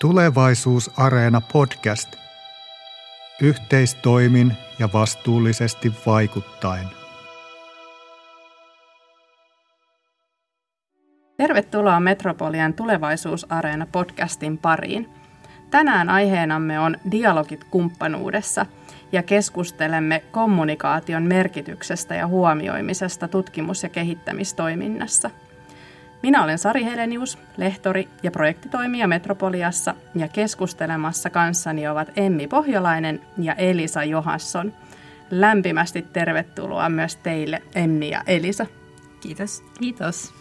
Tulevaisuusareena podcast. Yhteistoimin ja vastuullisesti vaikuttaen. Tervetuloa Metropolian Tulevaisuusareena podcastin pariin. Tänään aiheenamme on dialogit kumppanuudessa ja keskustelemme kommunikaation merkityksestä ja huomioimisesta tutkimus- ja kehittämistoiminnassa – minä olen Sari Helenius, lehtori ja projektitoimija Metropoliassa ja keskustelemassa kanssani ovat Emmi Pohjolainen ja Elisa Johansson. Lämpimästi tervetuloa myös teille Emmi ja Elisa. Kiitos. Kiitos.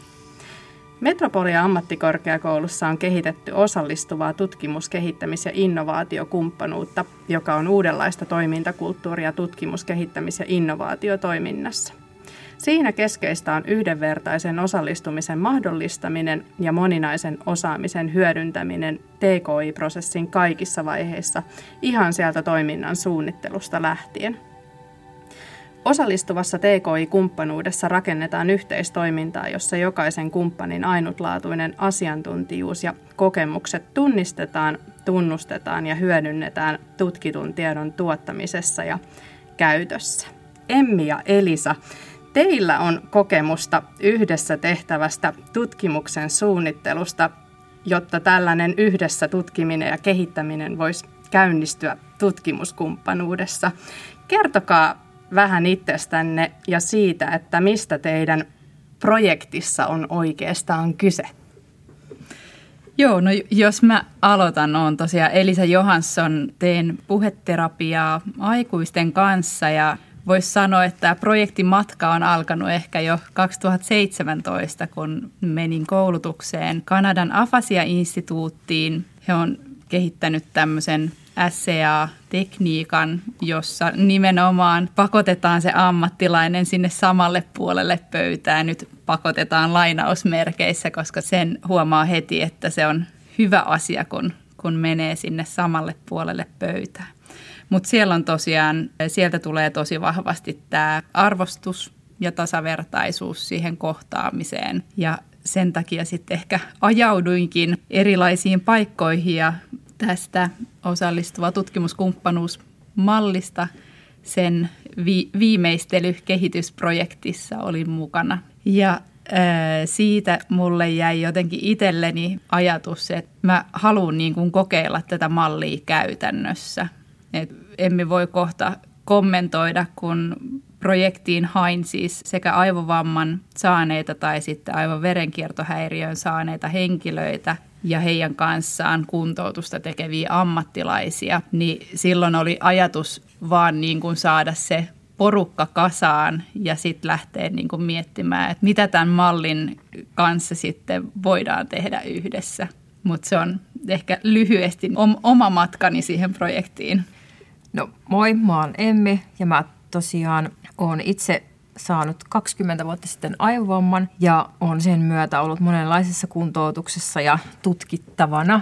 Metropolia ammattikorkeakoulussa on kehitetty osallistuvaa tutkimus-, kehittämis- ja innovaatiokumppanuutta, joka on uudenlaista toimintakulttuuria tutkimus-, kehittämis- ja innovaatiotoiminnassa. Siinä keskeistä on yhdenvertaisen osallistumisen mahdollistaminen ja moninaisen osaamisen hyödyntäminen TKI-prosessin kaikissa vaiheissa, ihan sieltä toiminnan suunnittelusta lähtien. Osallistuvassa TKI-kumppanuudessa rakennetaan yhteistoimintaa, jossa jokaisen kumppanin ainutlaatuinen asiantuntijuus ja kokemukset tunnistetaan, tunnustetaan ja hyödynnetään tutkitun tiedon tuottamisessa ja käytössä. Emmi ja Elisa, Teillä on kokemusta yhdessä tehtävästä tutkimuksen suunnittelusta, jotta tällainen yhdessä tutkiminen ja kehittäminen voisi käynnistyä tutkimuskumppanuudessa. Kertokaa vähän itsestänne ja siitä, että mistä teidän projektissa on oikeastaan kyse. Joo, no jos mä aloitan, on tosiaan Elisa Johansson, teen puheterapiaa aikuisten kanssa ja voisi sanoa, että tämä projektimatka on alkanut ehkä jo 2017, kun menin koulutukseen Kanadan Afasia-instituuttiin. He on kehittänyt tämmöisen SCA-tekniikan, jossa nimenomaan pakotetaan se ammattilainen sinne samalle puolelle pöytään. Nyt pakotetaan lainausmerkeissä, koska sen huomaa heti, että se on hyvä asia, kun, kun menee sinne samalle puolelle pöytään. Mutta siellä on tosiaan, sieltä tulee tosi vahvasti tämä arvostus ja tasavertaisuus siihen kohtaamiseen. Ja sen takia sitten ehkä ajauduinkin erilaisiin paikkoihin ja tästä osallistuva tutkimuskumppanuusmallista sen vi- viimeistelykehitysprojektissa olin mukana. Ja siitä mulle jäi jotenkin itselleni ajatus, että mä haluan niin kokeilla tätä mallia käytännössä. Et emme voi kohta kommentoida, kun projektiin hain siis sekä aivovamman saaneita tai sitten aivan verenkiertohäiriön saaneita henkilöitä ja heidän kanssaan kuntoutusta tekeviä ammattilaisia, niin silloin oli ajatus vaan niin kuin saada se porukka kasaan ja sitten lähteä niin kuin miettimään, että mitä tämän mallin kanssa sitten voidaan tehdä yhdessä. Mutta se on ehkä lyhyesti oma matkani siihen projektiin. No moi, mä oon Emmi ja mä tosiaan oon itse saanut 20 vuotta sitten aivovamman ja on sen myötä ollut monenlaisessa kuntoutuksessa ja tutkittavana.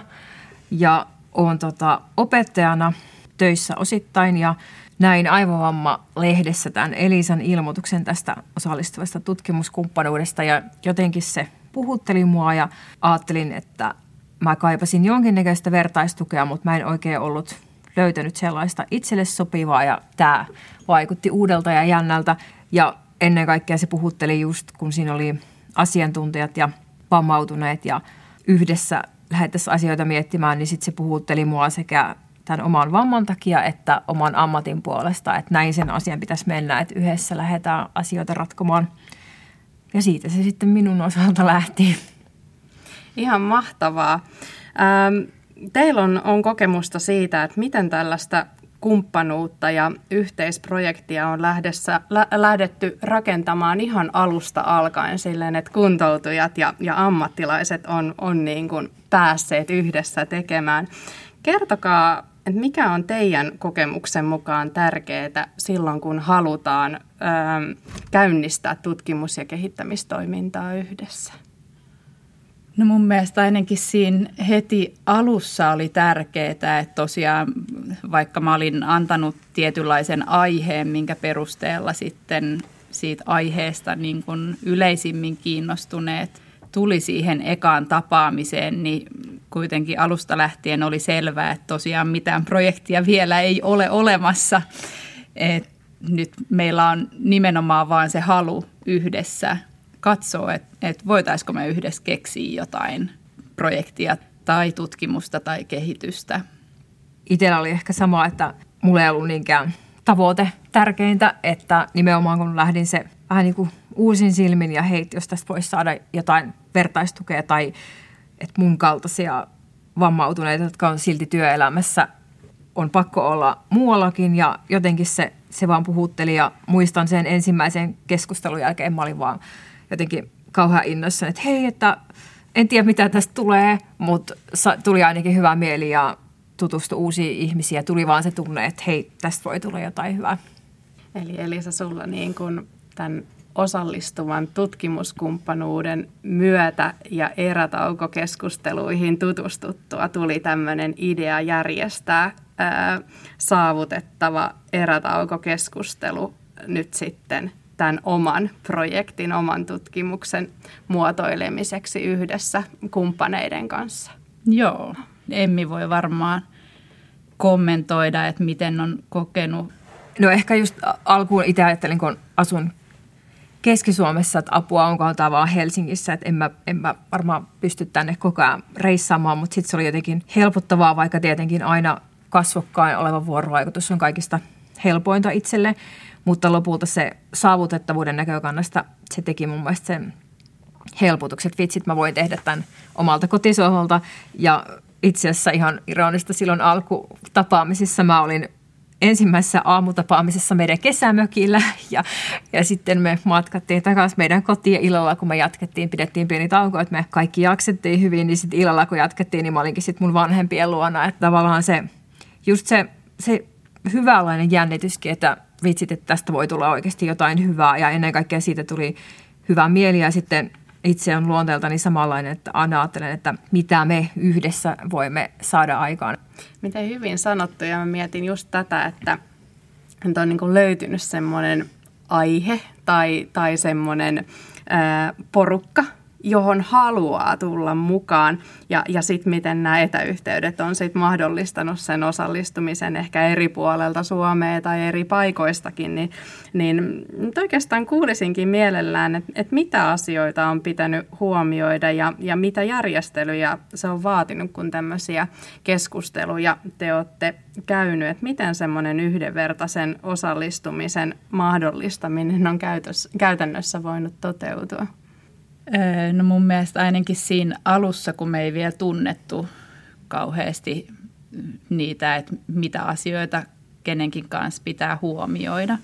Ja oon tota opettajana töissä osittain ja näin aivovamma-lehdessä tämän Elisan ilmoituksen tästä osallistuvasta tutkimuskumppanuudesta ja jotenkin se puhutteli mua ja ajattelin, että mä kaipasin jonkinnäköistä vertaistukea, mutta mä en oikein ollut löytänyt sellaista itselle sopivaa ja tämä vaikutti uudelta ja jännältä. Ja ennen kaikkea se puhutteli just, kun siinä oli asiantuntijat ja vammautuneet ja yhdessä lähdettäisiin asioita miettimään, niin sitten se puhutteli mua sekä tämän oman vamman takia että oman ammatin puolesta, että näin sen asian pitäisi mennä, että yhdessä lähdetään asioita ratkomaan. Ja siitä se sitten minun osalta lähti. Ihan mahtavaa. Ähm, teillä on, on kokemusta siitä, että miten tällaista kumppanuutta ja yhteisprojektia on lähdessä, lä, lähdetty rakentamaan ihan alusta alkaen silleen, että kuntoutujat ja, ja ammattilaiset on, on niin kuin päässeet yhdessä tekemään. Kertokaa, että mikä on teidän kokemuksen mukaan tärkeää silloin, kun halutaan ö, käynnistää tutkimus- ja kehittämistoimintaa yhdessä? No mun mielestä ainakin siinä heti alussa oli tärkeää, että tosiaan vaikka mä olin antanut tietynlaisen aiheen, minkä perusteella sitten siitä aiheesta niin kuin yleisimmin kiinnostuneet tuli siihen ekaan tapaamiseen, niin kuitenkin alusta lähtien oli selvää, että tosiaan mitään projektia vielä ei ole olemassa. Et nyt meillä on nimenomaan vain se halu yhdessä katsoa, että, että voitaisiko me yhdessä keksiä jotain projektia tai tutkimusta tai kehitystä. Itsellä oli ehkä sama, että mulla ei ollut niinkään tavoite tärkeintä, että nimenomaan kun lähdin se vähän niin kuin uusin silmin ja hei, jos tästä voisi saada jotain vertaistukea tai että mun kaltaisia vammautuneita, jotka on silti työelämässä, on pakko olla muuallakin ja jotenkin se, se vaan puhutteli ja muistan sen ensimmäisen keskustelun jälkeen mä olin vaan jotenkin kauhean innossa, että hei, että en tiedä mitä tästä tulee, mutta tuli ainakin hyvä mieli ja tutustui uusiin ihmisiä. Tuli vaan se tunne, että hei, tästä voi tulla jotain hyvää. Eli Elisa, sulla niin kuin tämän osallistuvan tutkimuskumppanuuden myötä ja erätaukokeskusteluihin tutustuttua tuli tämmöinen idea järjestää ää, saavutettava erätaukokeskustelu nyt sitten tämän oman projektin, oman tutkimuksen muotoilemiseksi yhdessä kumppaneiden kanssa. Joo, Emmi voi varmaan kommentoida, että miten on kokenut. No ehkä just alkuun itse ajattelin, kun asun Keski-Suomessa, että apua onko tämä vaan Helsingissä, että en mä, en mä varmaan pysty tänne koko ajan reissaamaan, mutta sitten se oli jotenkin helpottavaa, vaikka tietenkin aina kasvokkain oleva vuorovaikutus on kaikista helpointa itselle, mutta lopulta se saavutettavuuden näkökannasta se teki mun mielestä sen helpotukset. Vitsit, mä voin tehdä tämän omalta kotisohvalta. Ja itse asiassa ihan ironista silloin alkutapaamisissa mä olin ensimmäisessä aamutapaamisessa meidän kesämökillä. Ja, ja sitten me matkattiin takaisin meidän kotiin ja illalla kun me jatkettiin, pidettiin pieni tauko, että me kaikki jaksettiin hyvin, niin sitten illalla kun jatkettiin, niin mä olinkin sitten mun vanhempien luona, että tavallaan se, just se, se hyvänlainen jännityskin, että vitsit, että tästä voi tulla oikeasti jotain hyvää ja ennen kaikkea siitä tuli hyvä mieli ja sitten itse on luonteeltani samanlainen, että aina ajattelen, että mitä me yhdessä voimme saada aikaan. Miten hyvin sanottu ja mä mietin just tätä, että on niin löytynyt semmoinen aihe tai, tai semmoinen porukka, johon haluaa tulla mukaan ja, ja sitten miten nämä etäyhteydet on sit mahdollistanut sen osallistumisen ehkä eri puolelta Suomea tai eri paikoistakin, niin, niin oikeastaan kuulisinkin mielellään, että, että mitä asioita on pitänyt huomioida ja, ja mitä järjestelyjä se on vaatinut, kun tämmöisiä keskusteluja te olette käynyt, että miten semmoinen yhdenvertaisen osallistumisen mahdollistaminen on käytännössä voinut toteutua? No mun mielestä ainakin siinä alussa, kun me ei vielä tunnettu kauheasti niitä, että mitä asioita kenenkin kanssa pitää huomioida.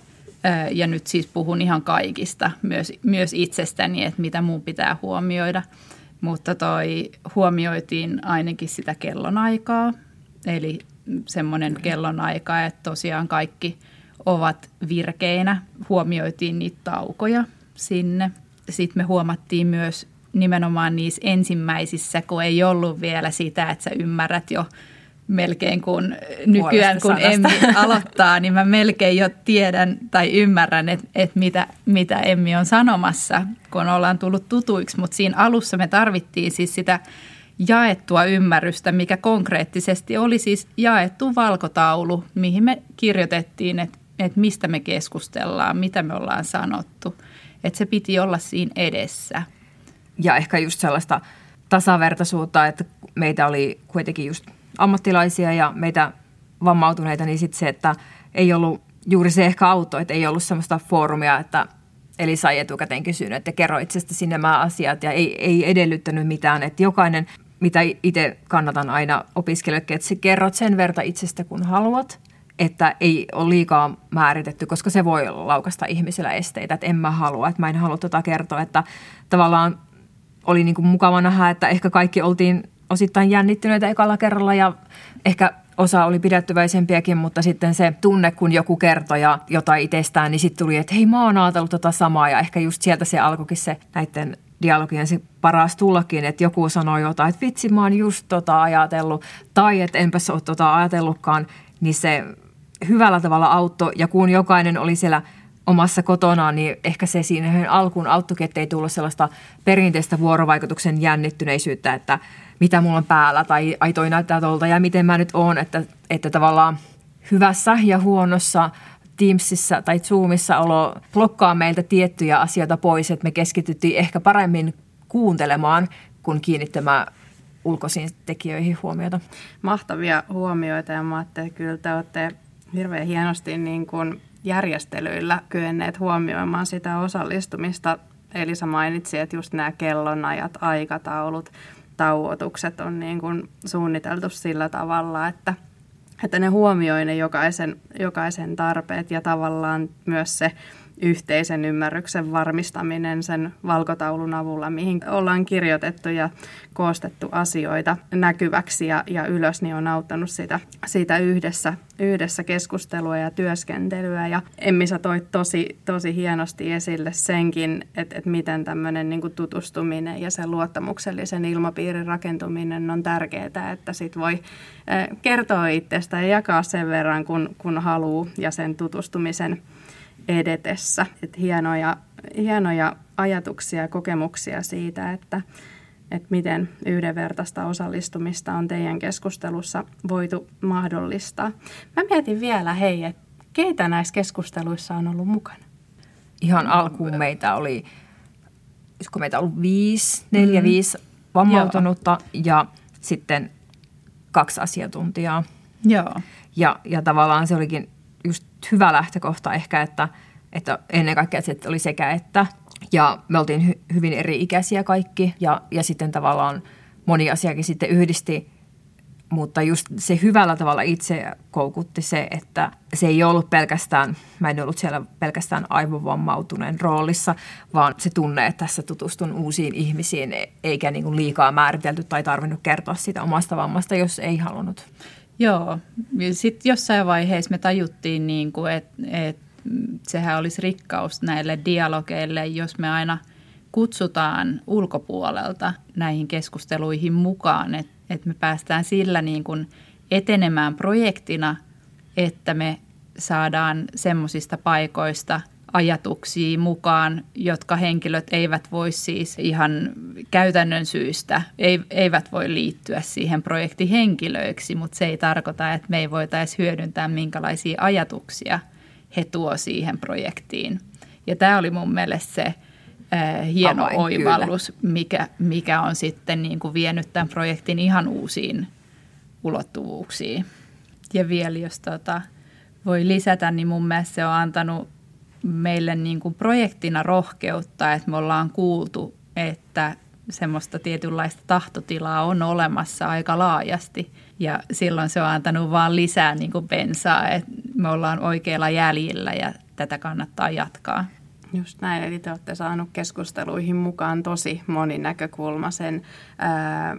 Ja nyt siis puhun ihan kaikista, myös, myös itsestäni, että mitä mun pitää huomioida. Mutta toi huomioitiin ainakin sitä kellonaikaa, eli semmoinen kellonaika, että tosiaan kaikki ovat virkeinä. Huomioitiin niitä taukoja sinne – sitten me huomattiin myös nimenomaan niissä ensimmäisissä, kun ei ollut vielä sitä, että sä ymmärrät jo melkein kun nykyään kun Emmi aloittaa, niin mä melkein jo tiedän tai ymmärrän, että, että mitä, mitä Emmi on sanomassa, kun ollaan tullut tutuiksi. Mutta siinä alussa me tarvittiin siis sitä jaettua ymmärrystä, mikä konkreettisesti oli siis jaettu valkotaulu, mihin me kirjoitettiin, että, että mistä me keskustellaan, mitä me ollaan sanottu – että se piti olla siinä edessä. Ja ehkä just sellaista tasavertaisuutta, että meitä oli kuitenkin just ammattilaisia ja meitä vammautuneita, niin sitten se, että ei ollut juuri se ehkä auto, että ei ollut sellaista foorumia, että Eli sai etukäteen kysynyt, että kerro itsestä sinne nämä asiat ja ei, ei edellyttänyt mitään. Että jokainen, mitä itse kannatan aina opiskelijoille, että kerrot sen verta itsestä kun haluat – että ei ole liikaa määritetty, koska se voi laukasta ihmisillä esteitä, että en mä halua, että mä en halua tota kertoa, että tavallaan oli niin kuin mukava nähdä, että ehkä kaikki oltiin osittain jännittyneitä ekalla kerralla ja ehkä osa oli pidättyväisempiäkin, mutta sitten se tunne, kun joku kertoi ja jotain itsestään, niin sitten tuli, että hei mä oon ajatellut tota samaa ja ehkä just sieltä se alkoikin se näiden dialogien se paras tullakin, että joku sanoi jotain, että vitsi mä oon just tota ajatellut tai että enpäs ole tota ajatellutkaan, niin se hyvällä tavalla auttoi ja kun jokainen oli siellä omassa kotona, niin ehkä se siinä alkuun auttoikin, ettei tullut sellaista perinteistä vuorovaikutuksen jännittyneisyyttä, että mitä mulla on päällä tai ai toi näyttää tuolta ja miten mä nyt oon, että, että tavallaan hyvässä ja huonossa Teamsissa tai Zoomissa olo blokkaa meiltä tiettyjä asioita pois, että me keskityttiin ehkä paremmin kuuntelemaan, kun kiinnittämään ulkoisiin tekijöihin huomiota. Mahtavia huomioita ja mä ajattelin, että kyllä te olette hirveän hienosti niin kuin järjestelyillä kyenneet huomioimaan sitä osallistumista. Elisa mainitsi, että just nämä kellonajat, aikataulut, tauotukset on niin kuin suunniteltu sillä tavalla, että, että ne huomioi ne jokaisen, jokaisen tarpeet ja tavallaan myös se yhteisen ymmärryksen varmistaminen sen valkotaulun avulla, mihin ollaan kirjoitettu ja koostettu asioita näkyväksi ja, ja ylös, niin on auttanut sitä, siitä yhdessä, yhdessä keskustelua ja työskentelyä. Ja Emmi, sä toit tosi, tosi hienosti esille senkin, että, että miten tämmöinen niin tutustuminen ja sen luottamuksellisen ilmapiirin rakentuminen on tärkeää, että sit voi kertoa itsestä ja jakaa sen verran, kun, kun haluaa ja sen tutustumisen edetessä. Et hienoja, hienoja ajatuksia ja kokemuksia siitä, että, että miten yhdenvertaista osallistumista on teidän keskustelussa voitu mahdollistaa. Mä mietin vielä, hei, että keitä näissä keskusteluissa on ollut mukana? Ihan alkuun meitä oli, kun meitä on ollut viisi, neljä, mm. viisi vammautunutta Joo. ja sitten kaksi asiantuntijaa. Joo. Ja, ja tavallaan se olikin just hyvä lähtökohta ehkä, että, että ennen kaikkea että oli sekä että. Ja me oltiin hy, hyvin eri-ikäisiä kaikki ja, ja sitten tavallaan moni asiakin sitten yhdisti, mutta just se hyvällä tavalla itse koukutti se, että se ei ollut pelkästään, mä en ollut siellä pelkästään aivovammautuneen roolissa, vaan se tunne, että tässä tutustun uusiin ihmisiin, eikä niin kuin liikaa määritelty tai tarvinnut kertoa sitä omasta vammasta, jos ei halunnut. Joo, sitten jossain vaiheessa me tajuttiin, niin kuin, että, että sehän olisi rikkaus näille dialogeille, jos me aina kutsutaan ulkopuolelta näihin keskusteluihin mukaan, että, että me päästään sillä niin kuin etenemään projektina, että me saadaan semmoisista paikoista – ajatuksia mukaan, jotka henkilöt eivät voi siis ihan käytännön syystä, eivät voi liittyä siihen projektihenkilöiksi, mutta se ei tarkoita, että me ei voitaisiin hyödyntää minkälaisia ajatuksia he tuo siihen projektiin. Ja tämä oli mun mielestä se äh, hieno Avain, oivallus, mikä, mikä on sitten niin kuin vienyt tämän projektin ihan uusiin ulottuvuuksiin. Ja vielä jos tota, voi lisätä, niin mun mielestä se on antanut meille niin kuin projektina rohkeutta, että me ollaan kuultu, että semmoista tietynlaista tahtotilaa on olemassa aika laajasti. Ja silloin se on antanut vaan lisää niin kuin bensaa, että me ollaan oikeilla jäljillä ja tätä kannattaa jatkaa. Just näin, eli te olette saanut keskusteluihin mukaan tosi moninäkökulmaisen ää,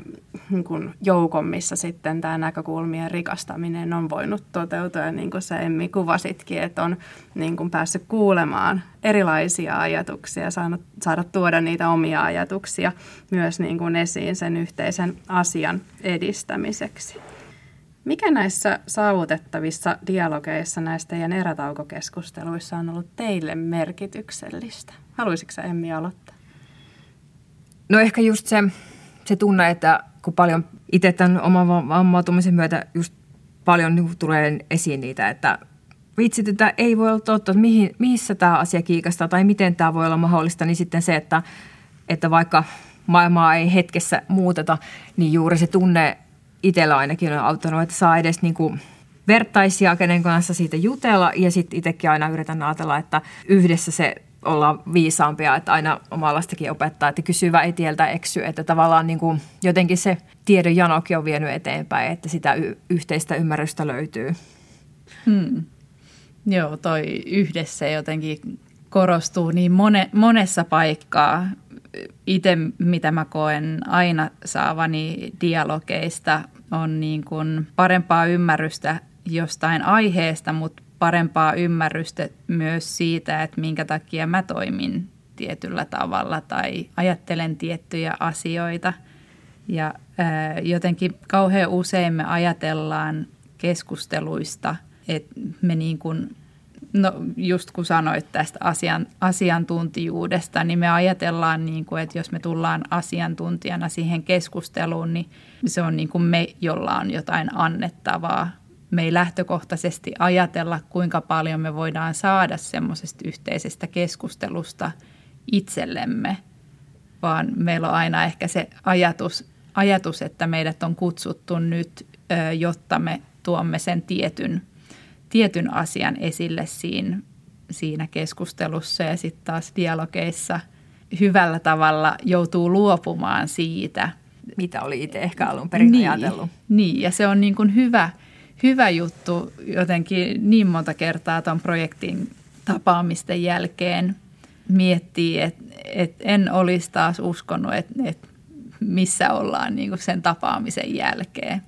niin kuin joukon, missä sitten tämä näkökulmien rikastaminen on voinut toteutua. Ja niin kuin sä Emmi kuvasitkin, että on niin kuin päässyt kuulemaan erilaisia ajatuksia, saanut, saada tuoda niitä omia ajatuksia myös niin kuin esiin sen yhteisen asian edistämiseksi. Mikä näissä saavutettavissa dialogeissa näistä teidän erätaukokeskusteluissa on ollut teille merkityksellistä? Haluaisitko Emmi aloittaa? No ehkä just se, se tunne, että kun paljon itse tämän oman vammautumisen myötä just paljon niin tulee esiin niitä, että vitsit, että ei voi olla totta, että mihin, missä tämä asia kiikastaa tai miten tämä voi olla mahdollista, niin sitten se, että, että vaikka maailmaa ei hetkessä muuteta, niin juuri se tunne itsellä ainakin on auttanut, että saa edes niin kuin vertaisia, kenen kanssa siitä jutella ja sitten itsekin aina yritän ajatella, että yhdessä se ollaan viisaampia, että aina omaa lastakin opettaa, että kysyvä ei tieltä eksy, että tavallaan niin kuin jotenkin se tiedon janokin on vienyt eteenpäin, että sitä y- yhteistä ymmärrystä löytyy. Hmm. Joo, toi yhdessä jotenkin korostuu niin mone, monessa paikkaa itse, mitä mä koen aina saavani dialogeista, on niin kuin parempaa ymmärrystä jostain aiheesta, mutta parempaa ymmärrystä myös siitä, että minkä takia mä toimin tietyllä tavalla tai ajattelen tiettyjä asioita. Ja ää, jotenkin kauhean usein me ajatellaan keskusteluista, että me niin kuin No just kun sanoit tästä asian, asiantuntijuudesta, niin me ajatellaan, niin kuin, että jos me tullaan asiantuntijana siihen keskusteluun, niin se on niin kuin me, jolla on jotain annettavaa. Me ei lähtökohtaisesti ajatella, kuinka paljon me voidaan saada semmoisesta yhteisestä keskustelusta itsellemme, vaan meillä on aina ehkä se ajatus, ajatus että meidät on kutsuttu nyt, jotta me tuomme sen tietyn – tietyn asian esille siinä, siinä keskustelussa ja sitten taas dialogeissa hyvällä tavalla joutuu luopumaan siitä. Mitä oli itse ehkä alun perin niin, ajatellut. Niin, ja se on niin kuin hyvä, hyvä juttu jotenkin niin monta kertaa tuon projektin tapaamisten jälkeen miettiä, että et en olisi taas uskonut, että et missä ollaan niin kuin sen tapaamisen jälkeen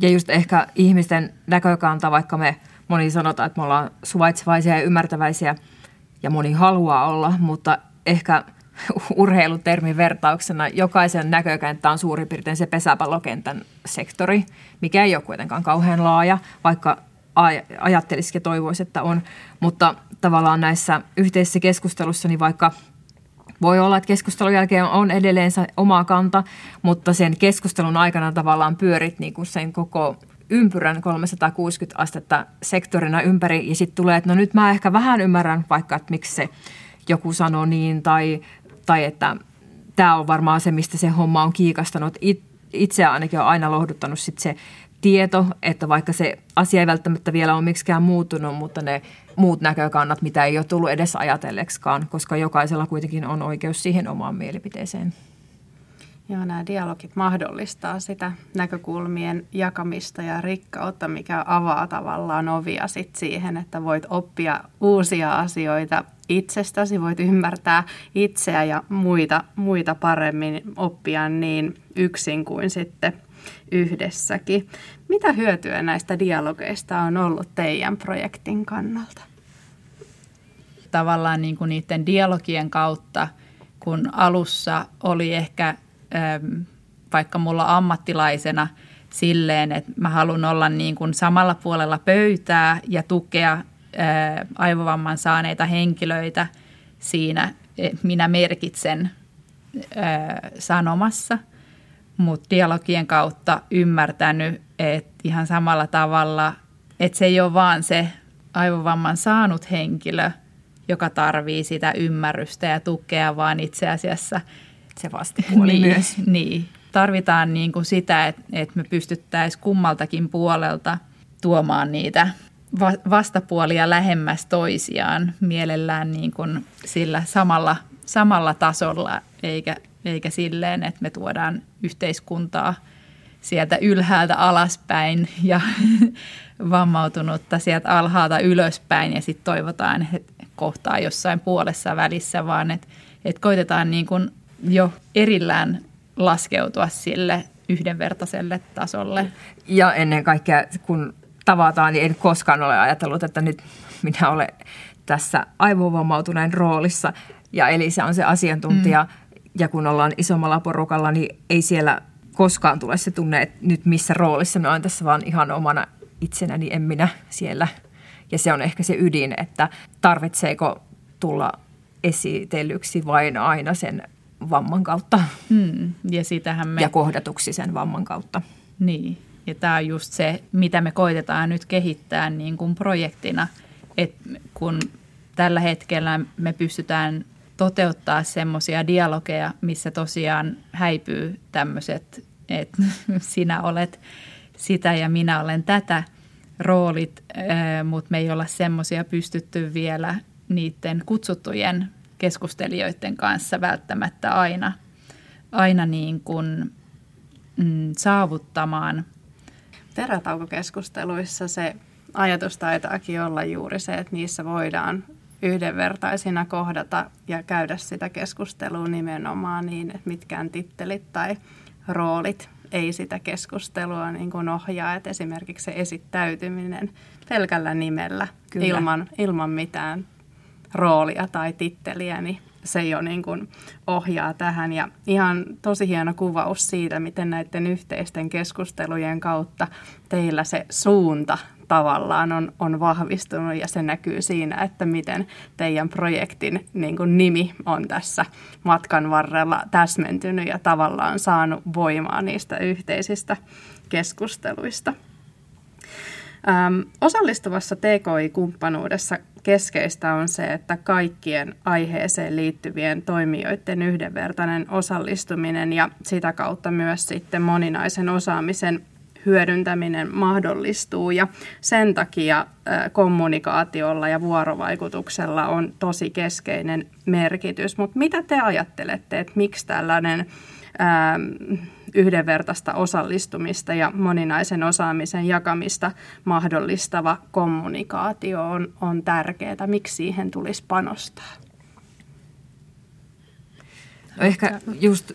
ja just ehkä ihmisten näkökanta, vaikka me moni sanotaan, että me ollaan suvaitsevaisia ja ymmärtäväisiä ja moni haluaa olla, mutta ehkä urheilutermin vertauksena jokaisen näkökenttä on suurin piirtein se pesäpallokentän sektori, mikä ei ole kuitenkaan kauhean laaja, vaikka ajattelisikin ja toivoisi, että on. Mutta tavallaan näissä yhteisissä keskustelussa, niin vaikka – voi olla, että keskustelun jälkeen on edelleen oma kanta, mutta sen keskustelun aikana tavallaan pyörit niin kuin sen koko ympyrän 360 astetta sektorina ympäri ja sitten tulee, että no nyt mä ehkä vähän ymmärrän vaikka, että miksi se joku sanoo niin tai, tai että tämä on varmaan se, mistä se homma on kiikastanut. Itse ainakin on aina lohduttanut sit se tieto, että vaikka se asia ei välttämättä vielä ole miksikään muuttunut, mutta ne muut näkökannat, mitä ei ole tullut edes ajatelleksikaan, koska jokaisella kuitenkin on oikeus siihen omaan mielipiteeseen. Joo, nämä dialogit mahdollistaa sitä näkökulmien jakamista ja rikkautta, mikä avaa tavallaan ovia sit siihen, että voit oppia uusia asioita itsestäsi, voit ymmärtää itseä ja muita, muita paremmin, oppia niin yksin kuin sitten yhdessäkin. Mitä hyötyä näistä dialogeista on ollut teidän projektin kannalta? Tavallaan niin kuin niiden dialogien kautta, kun alussa oli ehkä vaikka mulla ammattilaisena silleen, että mä haluan olla niin kuin samalla puolella pöytää ja tukea aivovamman saaneita henkilöitä siinä, minä merkitsen sanomassa – mutta dialogien kautta ymmärtänyt, että ihan samalla tavalla, että se ei ole vaan se aivovamman saanut henkilö, joka tarvii sitä ymmärrystä ja tukea, vaan itse asiassa se vastapuoli niin, myös. Niin. Tarvitaan niin kuin sitä, että, että me pystyttäisiin kummaltakin puolelta tuomaan niitä vastapuolia lähemmäs toisiaan mielellään niin kuin sillä samalla, samalla tasolla, eikä eikä silleen, että me tuodaan yhteiskuntaa sieltä ylhäältä alaspäin ja vammautunutta sieltä alhaalta ylöspäin ja sitten toivotaan, että kohtaa jossain puolessa välissä, vaan että, että koitetaan niin kuin jo erillään laskeutua sille yhdenvertaiselle tasolle. Ja ennen kaikkea, kun tavataan, niin en koskaan ole ajatellut, että nyt minä olen tässä aivovammautuneen roolissa ja Elisa on se asiantuntija mm ja kun ollaan isommalla porukalla, niin ei siellä koskaan tule se tunne, että nyt missä roolissa mä oon tässä vaan ihan omana itsenäni, en minä siellä. Ja se on ehkä se ydin, että tarvitseeko tulla esitellyksi vain aina sen vamman kautta. Hmm. Ja, sitähän me... ja kohdatuksi sen vamman kautta. Niin, ja tämä on just se, mitä me koitetaan nyt kehittää niin kuin projektina, että kun tällä hetkellä me pystytään toteuttaa semmoisia dialogeja, missä tosiaan häipyy tämmöiset, että sinä olet sitä ja minä olen tätä roolit, mutta me ei olla semmoisia pystytty vielä niiden kutsuttujen keskustelijoiden kanssa välttämättä aina, aina niin kuin, mm, saavuttamaan. Perätaukokeskusteluissa se ajatus taitaakin olla juuri se, että niissä voidaan yhdenvertaisina kohdata ja käydä sitä keskustelua nimenomaan niin, että mitkään tittelit tai roolit ei sitä keskustelua niin kuin ohjaa. Että esimerkiksi se esittäytyminen pelkällä nimellä ilman, ilman mitään roolia tai titteliä, niin se jo niin kuin ohjaa tähän. Ja ihan tosi hieno kuvaus siitä, miten näiden yhteisten keskustelujen kautta teillä se suunta tavallaan on, on vahvistunut ja se näkyy siinä, että miten teidän projektin niin kuin nimi on tässä matkan varrella täsmentynyt ja tavallaan saanut voimaa niistä yhteisistä keskusteluista. Osallistuvassa TKI-kumppanuudessa keskeistä on se, että kaikkien aiheeseen liittyvien toimijoiden yhdenvertainen osallistuminen ja sitä kautta myös sitten moninaisen osaamisen hyödyntäminen mahdollistuu ja sen takia kommunikaatiolla ja vuorovaikutuksella on tosi keskeinen merkitys. Mutta mitä te ajattelette, että miksi tällainen yhdenvertaista osallistumista ja moninaisen osaamisen jakamista mahdollistava kommunikaatio on, on tärkeää. Miksi siihen tulisi panostaa? No ehkä just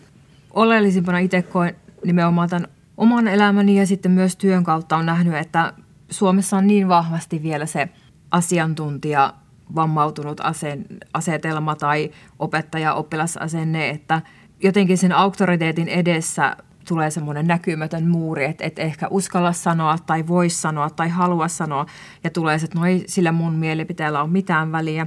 oleellisimpana itse koen nimenomaan tämän oman elämäni ja sitten myös työn kautta on nähnyt, että Suomessa on niin vahvasti vielä se asiantuntija vammautunut asetelma tai opettaja-oppilasasenne, että jotenkin sen auktoriteetin edessä tulee semmoinen näkymätön muuri, että et ehkä uskalla sanoa tai voi sanoa tai halua sanoa ja tulee se, että no ei sillä mun mielipiteellä ole mitään väliä.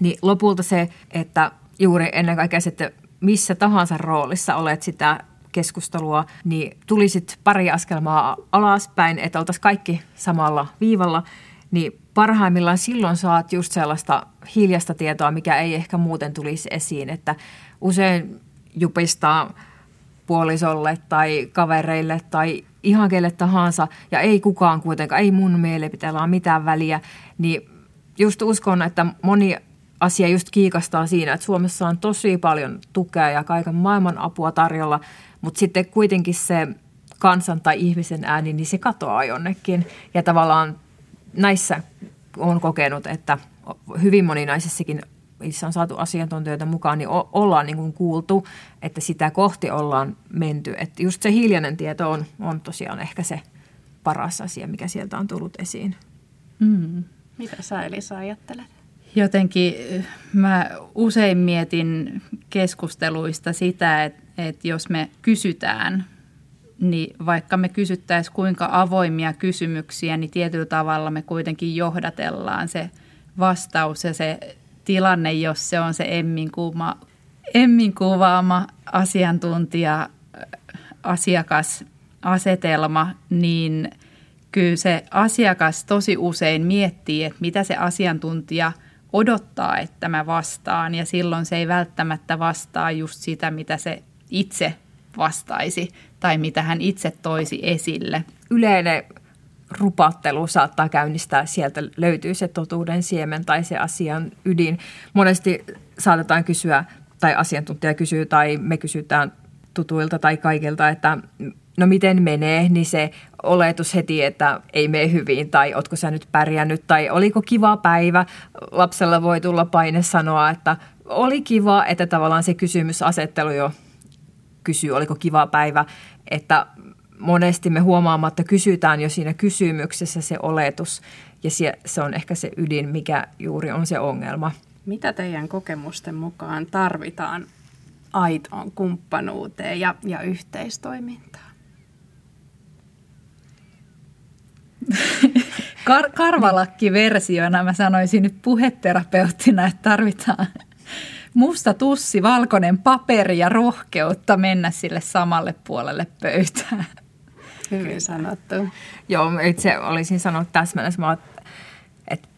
Niin lopulta se, että juuri ennen kaikkea sitten missä tahansa roolissa olet sitä keskustelua, niin tulisit pari askelmaa alaspäin, että oltaisiin kaikki samalla viivalla, niin parhaimmillaan silloin saat just sellaista hiljasta tietoa, mikä ei ehkä muuten tulisi esiin, että usein jupistaa puolisolle tai kavereille tai ihan kelle tahansa ja ei kukaan kuitenkaan, ei mun mielipiteellä ole mitään väliä, niin just uskon, että moni asia just kiikastaa siinä, että Suomessa on tosi paljon tukea ja kaiken maailman apua tarjolla, mutta sitten kuitenkin se kansan tai ihmisen ääni, niin se katoaa jonnekin. Ja tavallaan näissä on kokenut, että hyvin moninaisissakin missä on saatu asiantuntijoita mukaan, niin ollaan niin kuin kuultu, että sitä kohti ollaan menty. Että just se hiljainen tieto on, on tosiaan ehkä se paras asia, mikä sieltä on tullut esiin. Mm. Mitä sä Elisa ajattelet? Jotenkin mä usein mietin keskusteluista sitä, että, että jos me kysytään, niin vaikka me kysyttäisiin kuinka avoimia kysymyksiä, niin tietyllä tavalla me kuitenkin johdatellaan se vastaus ja se tilanne, jos se on se Emmin, kuuma, Emmin kuvaama asiantuntija, asiakasasetelma, niin kyllä se asiakas tosi usein miettii, että mitä se asiantuntija odottaa, että mä vastaan. Ja silloin se ei välttämättä vastaa just sitä, mitä se itse vastaisi tai mitä hän itse toisi esille. Yleinen rupattelu saattaa käynnistää, sieltä löytyy se totuuden siemen tai se asian ydin. Monesti saatetaan kysyä, tai asiantuntija kysyy, tai me kysytään tutuilta tai kaikilta, että no miten menee, niin se oletus heti, että ei mene hyvin tai otko sä nyt pärjännyt tai oliko kiva päivä. Lapsella voi tulla paine sanoa, että oli kiva, että tavallaan se kysymysasettelu jo kysyy, oliko kiva päivä, että monesti me huomaamatta kysytään jo siinä kysymyksessä se oletus ja se on ehkä se ydin, mikä juuri on se ongelma. Mitä teidän kokemusten mukaan tarvitaan aitoon kumppanuuteen ja, ja yhteistoimintaan? Kar- karvalakki-versiona mä sanoisin nyt puheterapeuttina, että tarvitaan musta tussi, valkoinen paperi ja rohkeutta mennä sille samalle puolelle pöytään. Hyvin sanottu. Joo, itse olisin sanonut täsmälleen, että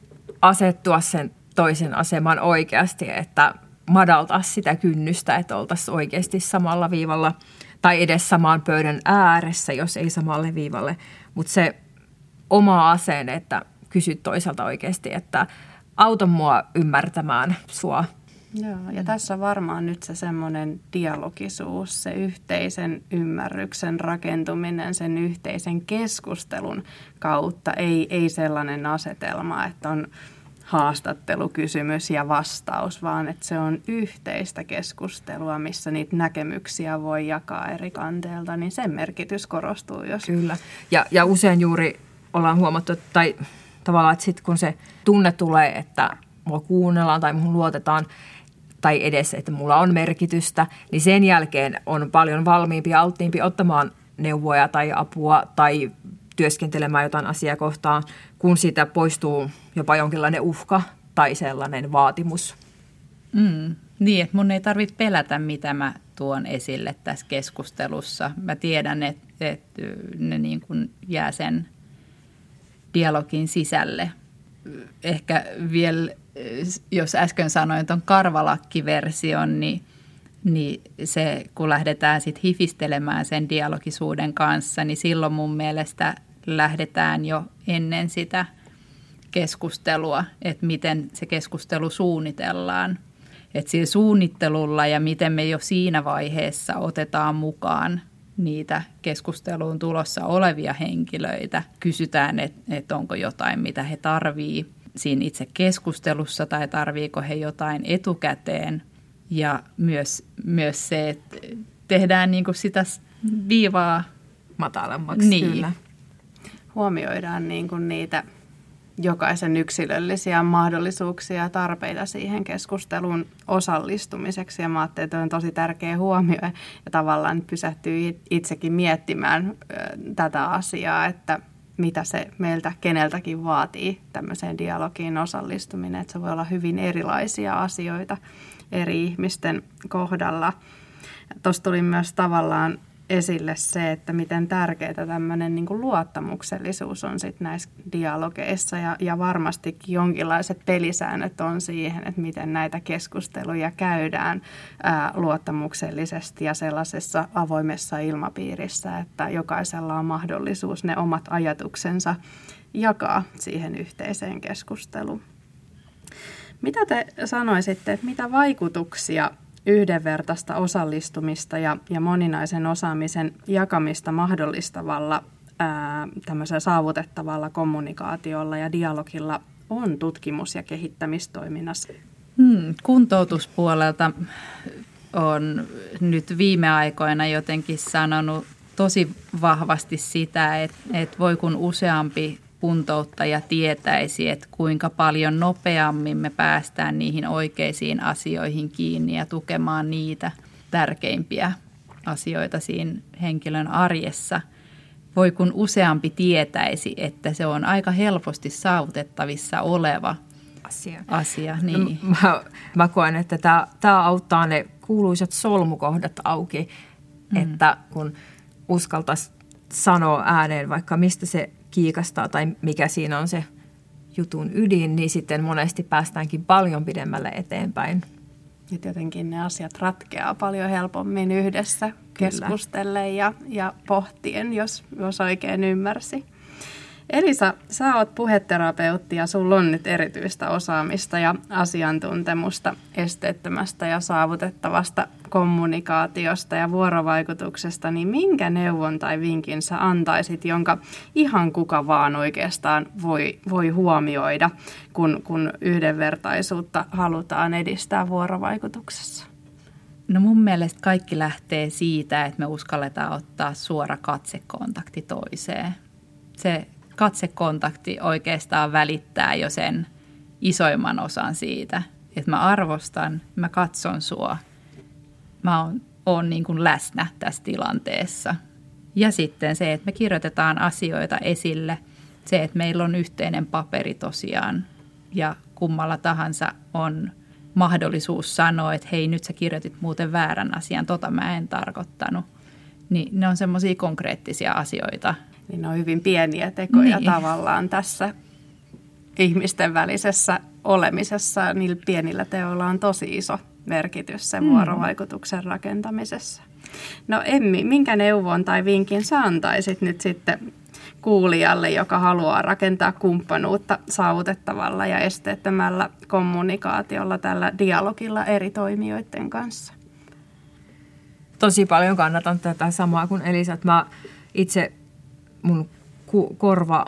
asettua sen toisen aseman oikeasti, että madaltaa sitä kynnystä, että oltaisiin oikeasti samalla viivalla tai edes samaan pöydän ääressä, jos ei samalle viivalle. Mutta se oma asenne, että kysyt toiselta oikeasti, että auta mua ymmärtämään sua Joo, ja tässä varmaan nyt se semmoinen dialogisuus, se yhteisen ymmärryksen rakentuminen sen yhteisen keskustelun kautta, ei, ei sellainen asetelma, että on haastattelukysymys ja vastaus, vaan että se on yhteistä keskustelua, missä niitä näkemyksiä voi jakaa eri kanteelta, niin sen merkitys korostuu. Jos... Kyllä, ja, ja usein juuri ollaan huomattu, tai tavallaan, että sitten kun se tunne tulee, että mua kuunnellaan tai muun luotetaan, tai edes, että mulla on merkitystä, niin sen jälkeen on paljon valmiimpi ja alttiimpi ottamaan neuvoja tai apua tai työskentelemään jotain asiaa kohtaan, kun siitä poistuu jopa jonkinlainen uhka tai sellainen vaatimus. Mm, niin, että mun ei tarvitse pelätä, mitä mä tuon esille tässä keskustelussa. Mä tiedän, että, että ne niin kuin jää sen dialogin sisälle. Ehkä vielä, jos äsken sanoin tuon karvalakkiversion, niin, niin se, kun lähdetään sitten hifistelemään sen dialogisuuden kanssa, niin silloin mun mielestä lähdetään jo ennen sitä keskustelua, että miten se keskustelu suunnitellaan. Että sillä suunnittelulla ja miten me jo siinä vaiheessa otetaan mukaan niitä keskusteluun tulossa olevia henkilöitä. Kysytään, että et onko jotain, mitä he tarvii siinä itse keskustelussa tai tarviiko he jotain etukäteen. Ja myös, myös se, että tehdään niinku sitä viivaa matalammaksi. Niin. Kyllä. Huomioidaan niin kuin niitä jokaisen yksilöllisiä mahdollisuuksia ja tarpeita siihen keskusteluun osallistumiseksi. Ja mä ajattelin, että on tosi tärkeä huomio ja tavallaan pysähtyy itsekin miettimään tätä asiaa, että mitä se meiltä keneltäkin vaatii tämmöiseen dialogiin osallistuminen. Että se voi olla hyvin erilaisia asioita eri ihmisten kohdalla. Tuossa tuli myös tavallaan esille se, että miten tärkeää tämmöinen niin kuin luottamuksellisuus on sit näissä dialogeissa ja, ja varmastikin jonkinlaiset pelisäännöt on siihen, että miten näitä keskusteluja käydään ää, luottamuksellisesti ja sellaisessa avoimessa ilmapiirissä, että jokaisella on mahdollisuus ne omat ajatuksensa jakaa siihen yhteiseen keskusteluun. Mitä te sanoisitte, että mitä vaikutuksia yhdenvertaista osallistumista ja, ja moninaisen osaamisen jakamista mahdollistavalla ää, saavutettavalla kommunikaatiolla ja dialogilla on tutkimus- ja kehittämistoiminnassa? Hmm, kuntoutuspuolelta on nyt viime aikoina jotenkin sanonut tosi vahvasti sitä, että, että voi kun useampi kuntouttaja tietäisi, että kuinka paljon nopeammin me päästään niihin oikeisiin asioihin kiinni ja tukemaan niitä tärkeimpiä asioita siinä henkilön arjessa. Voi kun useampi tietäisi, että se on aika helposti saavutettavissa oleva asia. asia no, niin. no, mä, mä koen, että tämä, tämä auttaa ne kuuluisat solmukohdat auki, mm. että kun uskaltaisi sanoa ääneen vaikka mistä se kiikastaa tai mikä siinä on se jutun ydin, niin sitten monesti päästäänkin paljon pidemmälle eteenpäin. Ja jotenkin ne asiat ratkeaa paljon helpommin yhdessä keskustellen ja, ja pohtien, jos, jos oikein ymmärsi. Elisa, sä oot puheterapeutti ja sulla on nyt erityistä osaamista ja asiantuntemusta esteettömästä ja saavutettavasta kommunikaatiosta ja vuorovaikutuksesta, niin minkä neuvon tai vinkin sä antaisit, jonka ihan kuka vaan oikeastaan voi, voi huomioida, kun, kun yhdenvertaisuutta halutaan edistää vuorovaikutuksessa? No mun mielestä kaikki lähtee siitä, että me uskalletaan ottaa suora katsekontakti toiseen. Se katsekontakti oikeastaan välittää jo sen isoimman osan siitä, että mä arvostan, mä katson sua, mä oon, oon niin kuin läsnä tässä tilanteessa. Ja sitten se, että me kirjoitetaan asioita esille, se, että meillä on yhteinen paperi tosiaan ja kummalla tahansa on mahdollisuus sanoa, että hei nyt sä kirjoitit muuten väärän asian, tota mä en tarkoittanut. Niin ne on semmoisia konkreettisia asioita, niin ne on hyvin pieniä tekoja niin. tavallaan tässä ihmisten välisessä olemisessa. Niillä pienillä teoilla on tosi iso merkitys sen mm. vuorovaikutuksen rakentamisessa. No Emmi, minkä neuvon tai vinkin sä antaisit nyt sitten kuulijalle, joka haluaa rakentaa kumppanuutta saavutettavalla ja esteettömällä kommunikaatiolla tällä dialogilla eri toimijoiden kanssa? Tosi paljon kannatan tätä samaa kuin Elisa. Mä itse mun ku- korva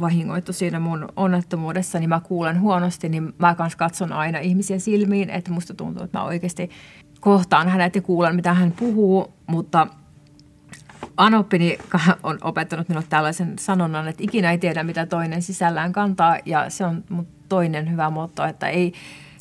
vahingoittu siinä mun onnettomuudessa, niin mä kuulen huonosti, niin mä kans katson aina ihmisiä silmiin, että musta tuntuu, että mä oikeasti kohtaan hänet ja kuulen, mitä hän puhuu, mutta Anoppini on opettanut minulle tällaisen sanonnan, että ikinä ei tiedä, mitä toinen sisällään kantaa, ja se on mun toinen hyvä motto, että ei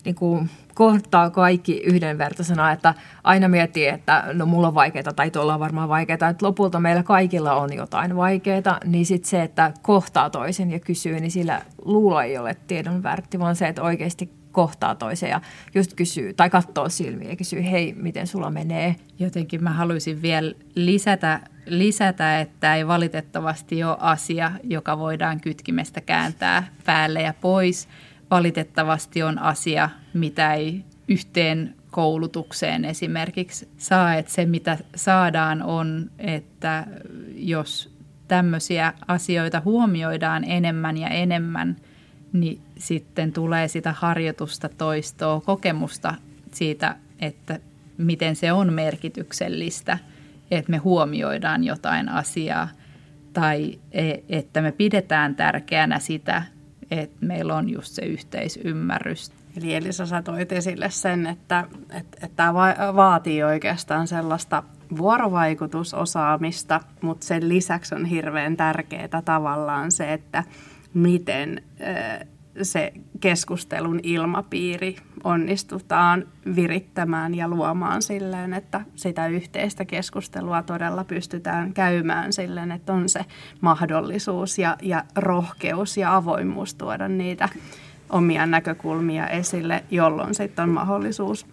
niin kuin kohtaa kaikki yhdenvertaisena, että aina miettii, että no mulla on vaikeaa tai tuolla on varmaan vaikeaa, että lopulta meillä kaikilla on jotain vaikeaa, niin sitten se, että kohtaa toisen ja kysyy, niin sillä luulo ei ole tiedon värtti, vaan se, että oikeasti kohtaa toisen ja just kysyy tai katsoo silmiä ja kysyy, hei, miten sulla menee. Jotenkin mä haluaisin vielä lisätä, lisätä, että ei valitettavasti ole asia, joka voidaan kytkimestä kääntää päälle ja pois. Valitettavasti on asia, mitä ei yhteen koulutukseen esimerkiksi saa. Että se, mitä saadaan, on, että jos tämmöisiä asioita huomioidaan enemmän ja enemmän – niin sitten tulee sitä harjoitusta, toistoa, kokemusta siitä, että miten se on merkityksellistä, että me huomioidaan jotain asiaa tai e, että me pidetään tärkeänä sitä, että meillä on just se yhteisymmärrys. Eli Elisa, sä toit esille sen, että, tämä vaatii oikeastaan sellaista vuorovaikutusosaamista, mutta sen lisäksi on hirveän tärkeää tavallaan se, että miten se keskustelun ilmapiiri onnistutaan virittämään ja luomaan silleen, että sitä yhteistä keskustelua todella pystytään käymään silleen, että on se mahdollisuus ja, ja rohkeus ja avoimuus tuoda niitä omia näkökulmia esille, jolloin sitten on mahdollisuus.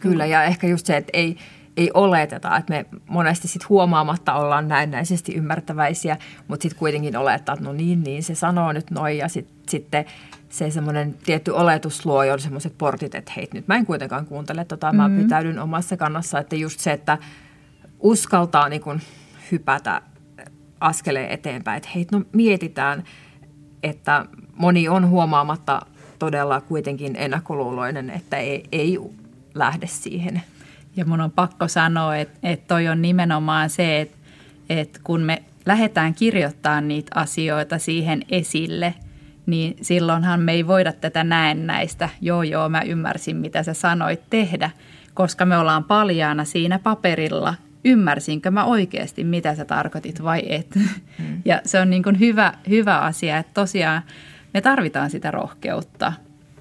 Kyllä, ja ehkä just se, että ei, ei oleteta, että me monesti sit huomaamatta ollaan näennäisesti ymmärtäväisiä, mutta sitten kuitenkin olettaa, että no niin, niin se sanoo nyt noin ja sit, sitten se semmoinen tietty oletus luo jo semmoiset portit, että hei nyt mä en kuitenkaan kuuntele tota, mä mm-hmm. pitäydyn omassa kannassa, että just se, että uskaltaa niin kun hypätä askeleen eteenpäin, että hei no mietitään, että moni on huomaamatta todella kuitenkin ennakkoluuloinen, että ei, ei lähde siihen – ja mun on pakko sanoa, että, että toi on nimenomaan se, että, että kun me lähdetään kirjoittamaan niitä asioita siihen esille, niin silloinhan me ei voida tätä näennäistä, joo joo mä ymmärsin mitä sä sanoit tehdä, koska me ollaan paljaana siinä paperilla, ymmärsinkö mä oikeasti mitä sä tarkoitit vai et. Mm. Ja se on niin kuin hyvä, hyvä asia, että tosiaan me tarvitaan sitä rohkeutta,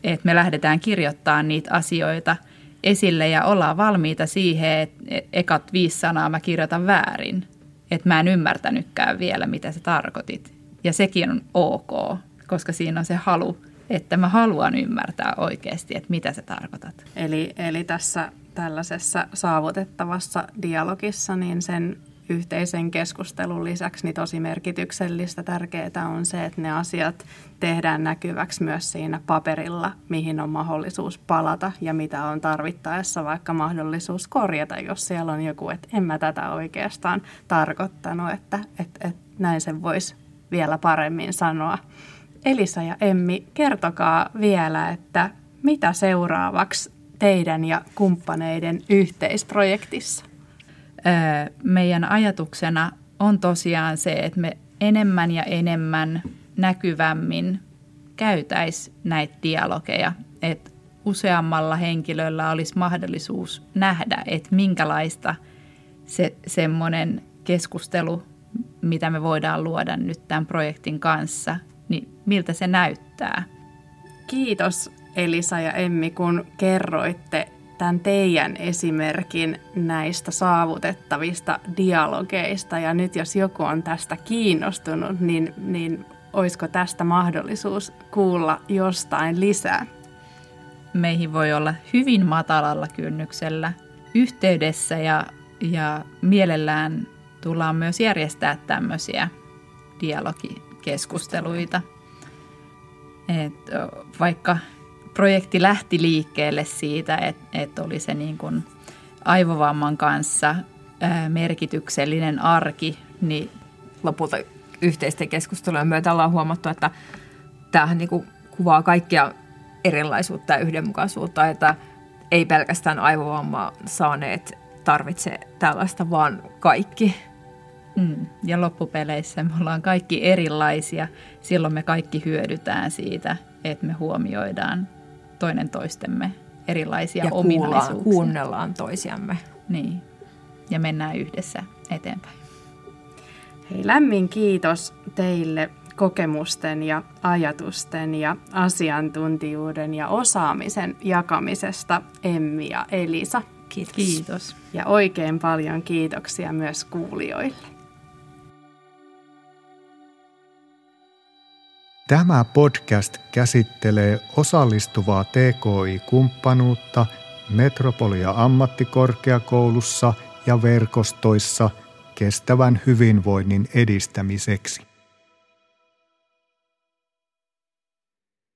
että me lähdetään kirjoittamaan niitä asioita – esille ja ollaan valmiita siihen, että ekat viisi sanaa mä kirjoitan väärin. Että mä en ymmärtänytkään vielä, mitä sä tarkoitit. Ja sekin on ok, koska siinä on se halu, että mä haluan ymmärtää oikeasti, että mitä sä tarkoitat. Eli, eli tässä tällaisessa saavutettavassa dialogissa, niin sen yhteisen keskustelun lisäksi niin tosi merkityksellistä tärkeää on se, että ne asiat tehdään näkyväksi myös siinä paperilla, mihin on mahdollisuus palata ja mitä on tarvittaessa vaikka mahdollisuus korjata, jos siellä on joku, että en mä tätä oikeastaan tarkoittanut, että, että, että näin sen voisi vielä paremmin sanoa. Elisa ja Emmi, kertokaa vielä, että mitä seuraavaksi teidän ja kumppaneiden yhteisprojektissa? meidän ajatuksena on tosiaan se, että me enemmän ja enemmän näkyvämmin käytäisi näitä dialogeja, että useammalla henkilöllä olisi mahdollisuus nähdä, että minkälaista se semmoinen keskustelu, mitä me voidaan luoda nyt tämän projektin kanssa, miltä se näyttää. Kiitos Elisa ja Emmi, kun kerroitte tämän teidän esimerkin näistä saavutettavista dialogeista. Ja nyt jos joku on tästä kiinnostunut, niin, niin olisiko tästä mahdollisuus kuulla jostain lisää? Meihin voi olla hyvin matalalla kynnyksellä yhteydessä ja, ja mielellään tullaan myös järjestää tämmöisiä dialogikeskusteluita. Et vaikka projekti lähti liikkeelle siitä, että, että oli se niin kuin aivovamman kanssa merkityksellinen arki, niin lopulta yhteisten keskustelujen myötä ollaan huomattu, että tämähän niin kuvaa kaikkia erilaisuutta ja yhdenmukaisuutta, että ei pelkästään aivovammaa saaneet tarvitse tällaista, vaan kaikki. Mm. Ja loppupeleissä me ollaan kaikki erilaisia. Silloin me kaikki hyödytään siitä, että me huomioidaan toinen toistemme erilaisia ja ominaisuuksia. Kuullaan, kuunnellaan toisiamme. Niin, ja mennään yhdessä eteenpäin. Hei, lämmin kiitos teille kokemusten ja ajatusten ja asiantuntijuuden ja osaamisen jakamisesta Emmi ja Elisa. Kiitos. Kiitos. Ja oikein paljon kiitoksia myös kuulijoille. Tämä podcast käsittelee osallistuvaa TKI-kumppanuutta Metropolia ammattikorkeakoulussa ja verkostoissa kestävän hyvinvoinnin edistämiseksi.